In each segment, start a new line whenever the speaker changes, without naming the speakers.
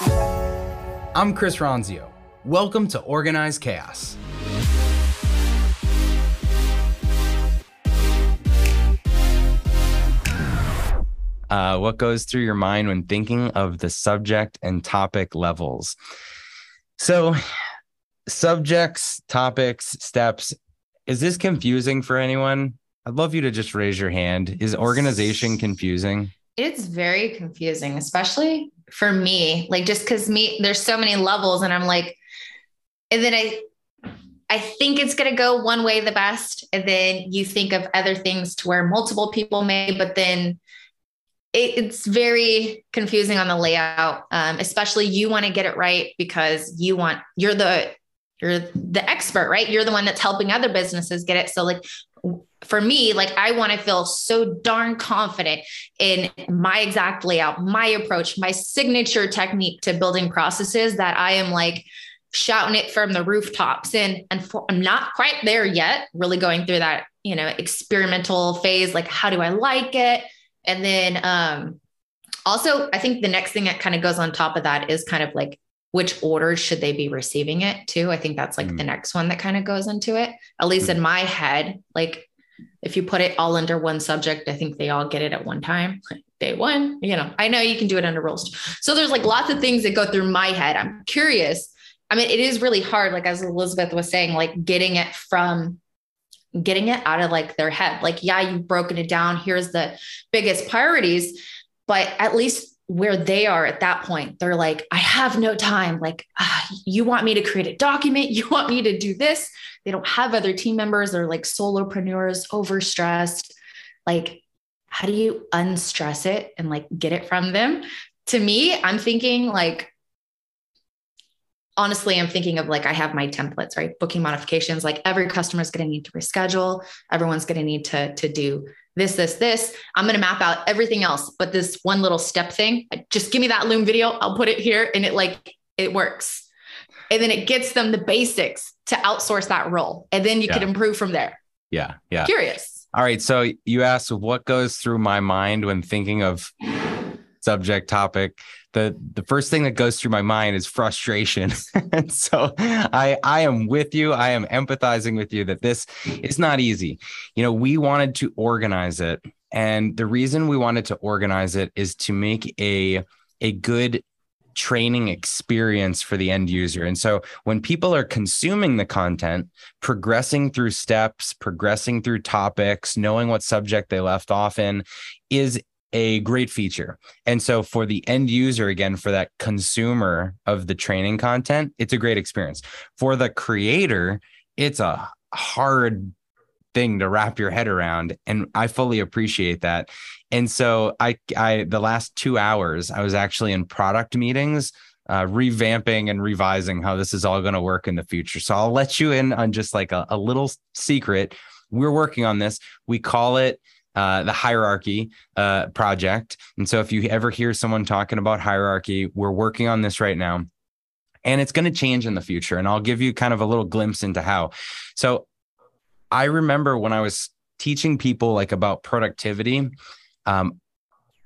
I'm Chris Ronzio. Welcome to Organized Chaos.
Uh, what goes through your mind when thinking of the subject and topic levels? So, subjects, topics, steps. Is this confusing for anyone? I'd love you to just raise your hand. Is organization confusing?
It's very confusing, especially for me. Like just because me, there's so many levels, and I'm like, and then I I think it's going to go one way the best. And then you think of other things to where multiple people may, but then it, it's very confusing on the layout. Um, especially you want to get it right because you want, you're the, you're the expert, right? You're the one that's helping other businesses get it. So like for me, like I want to feel so darn confident in my exact layout, my approach, my signature technique to building processes that I am like, shouting it from the rooftops and and for, I'm not quite there yet really going through that you know experimental phase like how do I like it and then um also I think the next thing that kind of goes on top of that is kind of like which order should they be receiving it to I think that's like mm. the next one that kind of goes into it at least mm. in my head like if you put it all under one subject I think they all get it at one time day one you know I know you can do it under rules so there's like lots of things that go through my head I'm curious I mean, it is really hard, like as Elizabeth was saying, like getting it from getting it out of like their head. Like, yeah, you've broken it down. Here's the biggest priorities, but at least where they are at that point, they're like, I have no time. Like, ah, you want me to create a document? You want me to do this? They don't have other team members. They're like solopreneurs, overstressed. Like, how do you unstress it and like get it from them? To me, I'm thinking like, honestly, I'm thinking of like I have my templates, right? Booking modifications, like every customer is going to need to reschedule. Everyone's going to need to to do this, this, this. I'm going to map out everything else, but this one little step thing, just give me that Loom video. I'll put it here, and it like it works. And then it gets them the basics to outsource that role, and then you yeah. can improve from there.
Yeah, yeah.
Curious.
All right. So you asked what goes through my mind when thinking of subject topic the the first thing that goes through my mind is frustration. And so i i am with you. I am empathizing with you that this is not easy. You know we wanted to organize it. And the reason we wanted to organize it is to make a a good training experience for the end user. And so when people are consuming the content, progressing through steps, progressing through topics, knowing what subject they left off in is a great feature. And so for the end user, again, for that consumer of the training content, it's a great experience. For the creator, it's a hard thing to wrap your head around. And I fully appreciate that. And so I, I, the last two hours, I was actually in product meetings. Uh, revamping and revising how this is all going to work in the future. So I'll let you in on just like a, a little secret. We're working on this. We call it uh, the hierarchy uh, project. And so if you ever hear someone talking about hierarchy, we're working on this right now. And it's going to change in the future. And I'll give you kind of a little glimpse into how. So I remember when I was teaching people like about productivity, um,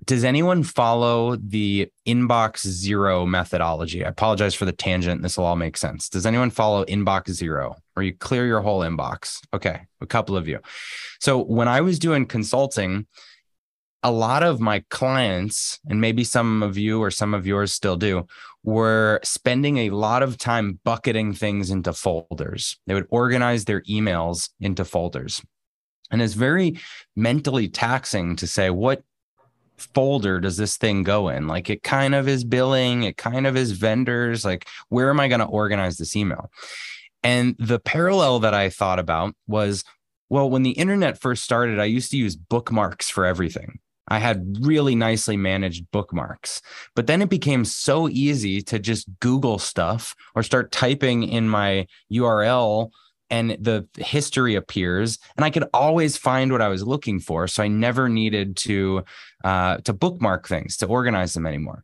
does anyone follow the inbox zero methodology? I apologize for the tangent. This will all make sense. Does anyone follow inbox zero or you clear your whole inbox? Okay, a couple of you. So when I was doing consulting, a lot of my clients, and maybe some of you or some of yours still do, were spending a lot of time bucketing things into folders. They would organize their emails into folders. And it's very mentally taxing to say, what folder does this thing go in? Like it kind of is billing, it kind of is vendors. Like, where am I going to organize this email? And the parallel that I thought about was well, when the internet first started, I used to use bookmarks for everything. I had really nicely managed bookmarks. But then it became so easy to just Google stuff or start typing in my URL and the history appears and i could always find what i was looking for so i never needed to uh, to bookmark things to organize them anymore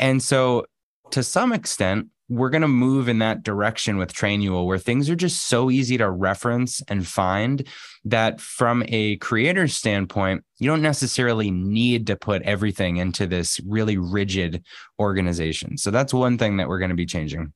and so to some extent we're going to move in that direction with Trainual where things are just so easy to reference and find that from a creator standpoint, you don't necessarily need to put everything into this really rigid organization. So that's one thing that we're going to be changing.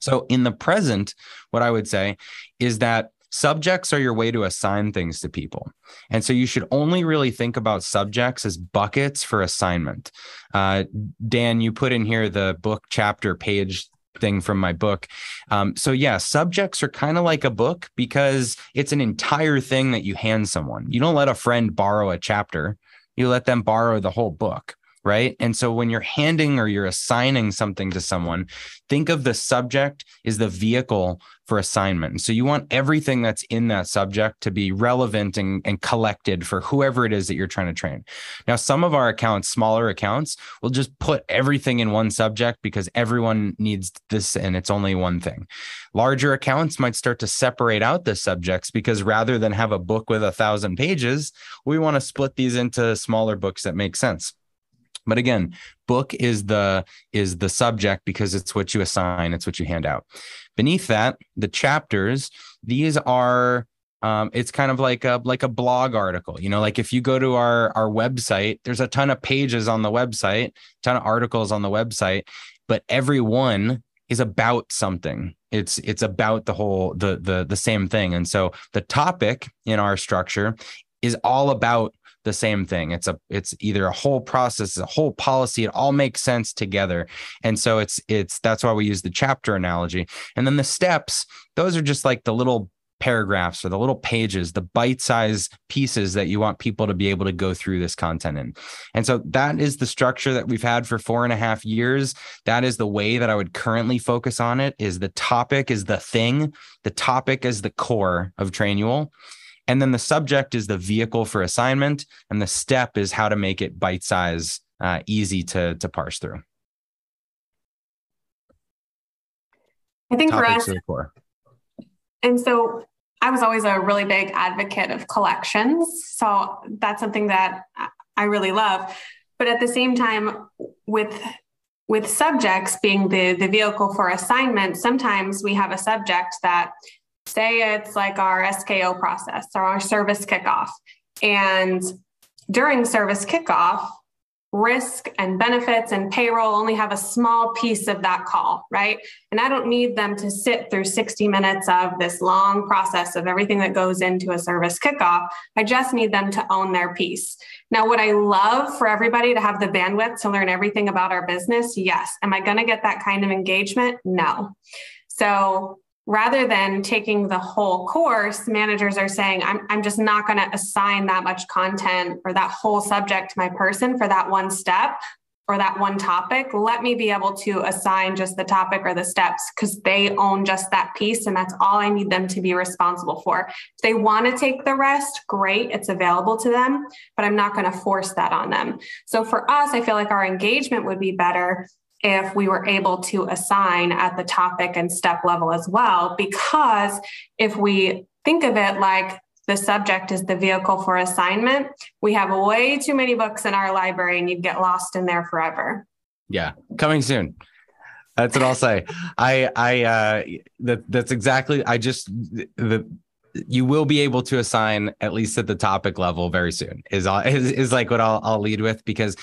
So in the present, what I would say is that subjects are your way to assign things to people. And so you should only really think about subjects as buckets for assignment. Uh, Dan, you put in here the book chapter page thing from my book. Um, so yeah, subjects are kind of like a book because it's an entire thing that you hand someone. You don't let a friend borrow a chapter. You let them borrow the whole book right? And so when you're handing or you're assigning something to someone, think of the subject is the vehicle for assignment. So you want everything that's in that subject to be relevant and, and collected for whoever it is that you're trying to train. Now, some of our accounts, smaller accounts, will just put everything in one subject because everyone needs this and it's only one thing. Larger accounts might start to separate out the subjects because rather than have a book with a thousand pages, we want to split these into smaller books that make sense. But again, book is the is the subject because it's what you assign, it's what you hand out. Beneath that, the chapters, these are um, it's kind of like a like a blog article you know like if you go to our our website there's a ton of pages on the website ton of articles on the website but every one is about something it's it's about the whole the the the same thing and so the topic in our structure is all about the same thing. It's a it's either a whole process, a whole policy. It all makes sense together. And so it's it's that's why we use the chapter analogy. And then the steps, those are just like the little paragraphs or the little pages, the bite size pieces that you want people to be able to go through this content in. And so that is the structure that we've had for four and a half years. That is the way that I would currently focus on it is the topic is the thing. The topic is the core of Trainual. And then the subject is the vehicle for assignment, and the step is how to make it bite size, uh, easy to, to parse through.
I think Topics for us, and so I was always a really big advocate of collections. So that's something that I really love. But at the same time, with with subjects being the the vehicle for assignment, sometimes we have a subject that say it's like our SKO process or our service kickoff. And during service kickoff, risk and benefits and payroll only have a small piece of that call, right? And I don't need them to sit through 60 minutes of this long process of everything that goes into a service kickoff. I just need them to own their piece. Now, would I love for everybody to have the bandwidth to learn everything about our business? Yes. Am I going to get that kind of engagement? No. So rather than taking the whole course, managers are saying, I'm, I'm just not going to assign that much content or that whole subject to my person for that one step or that one topic. Let me be able to assign just the topic or the steps because they own just that piece. And that's all I need them to be responsible for. If they want to take the rest, great, it's available to them, but I'm not going to force that on them. So for us, I feel like our engagement would be better if we were able to assign at the topic and step level as well. Because if we think of it like the subject is the vehicle for assignment, we have way too many books in our library and you'd get lost in there forever.
Yeah, coming soon. That's what I'll say. I I uh that that's exactly I just the you will be able to assign at least at the topic level very soon is is, is like what I'll, I'll lead with because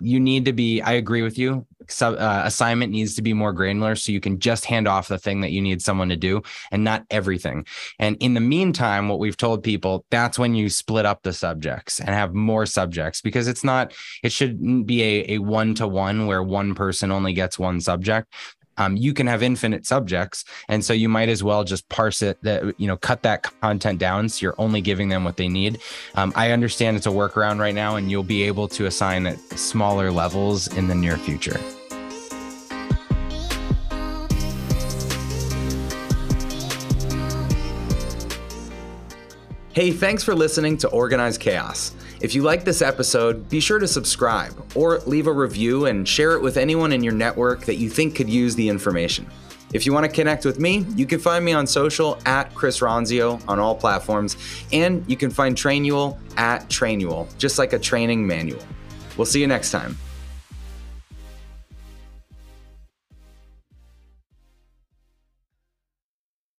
you need to be i agree with you Sub, uh, assignment needs to be more granular so you can just hand off the thing that you need someone to do and not everything. And in the meantime what we've told people that's when you split up the subjects and have more subjects because it's not it shouldn't be a, a one-to-one where one person only gets one subject um, you can have infinite subjects. And so you might as well just parse it that you know cut that content down so you're only giving them what they need. Um, i understand it's a workaround right now and you'll be able to assign at smaller levels in the near future.
Hey, thanks for listening to Organized Chaos. If you like this episode, be sure to subscribe or leave a review and share it with anyone in your network that you think could use the information. If you want to connect with me, you can find me on social at Chris Ronzio on all platforms, and you can find Trainual at Trainual, just like a training manual. We'll see you next time.